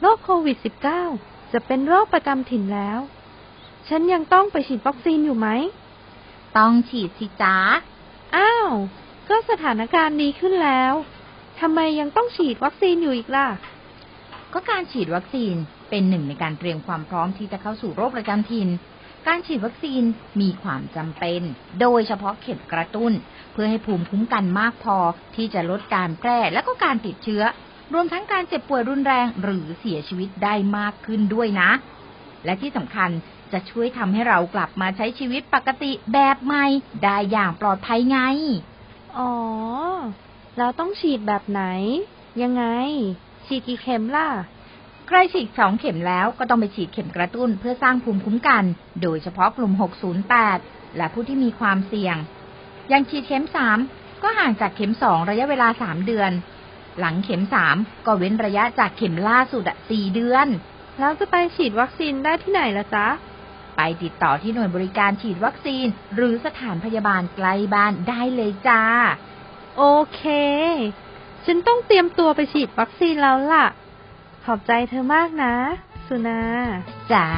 โรคโควิด -19 จะเป็นโรคประจำถิ่นแล้ว ฉันยังต้องไปฉีดวัคซีนอยู่ไหม ต้องฉีดสิจ้าอ้าว ก็สถานการณ์ดีขึ้นแล้ว ทำไมยังต้องฉีดวัคซีนอยู่อีกล่ะ ก็การฉีดวัคซีนเป็นหนึ่งในการเตรียมความพร้อมที่จะเข้าสู่โรคประจำถิ่นการฉีดวัคซีนมีความจำเป็น โดยเฉพาะเข็มกระตุ้น เพื่อให้ภูมิคุ้มกันมากพอที่จะลดการแพร่และก็การติดเชื้อ รวมทั้งการเจ็บป่วยรุนแรงหรือเสียชีวิตได้มากขึ้นด้วยนะ และที่สำคัญจะช่วยทำให้เรากลับมาใช้ชีวิตปกติแบบใหม่ ได้อย่างปลอดภัยไง อ๋อ เราต้องฉีดแบบไหน ยังไง ฉีดกี่เข็มล่ะ ใครฉีดสองเข็มแล้วก็ต้องไปฉีดเข็มกระตุ้นเพื่อสร้างภูมิคุ้มกัน โดยเฉพาะกลุ่ม 608 และผู้ที่มีความเสี่ยงอย่างฉีดเข็ม 3 ก็ห่างจากเข็ม 2 ระยะเวลา 3 เดือน หลังเข็ม3ก็เว้นระยะจากเข็มล่าสุดอะ4เดือน แล้วจะไปฉีดวัคซีนได้ที่ไหนล่ะจ๊ะ ไปติดต่อที่หน่วยบริการฉีดวัคซีน หรือสถานพยาบาลใกล้บ้านได้เลยจ้า โอเค ฉันต้องเตรียมตัวไปฉีดวัคซีนแล้วล่ะ ขอบใจเธอมากนะ สุนาจ้า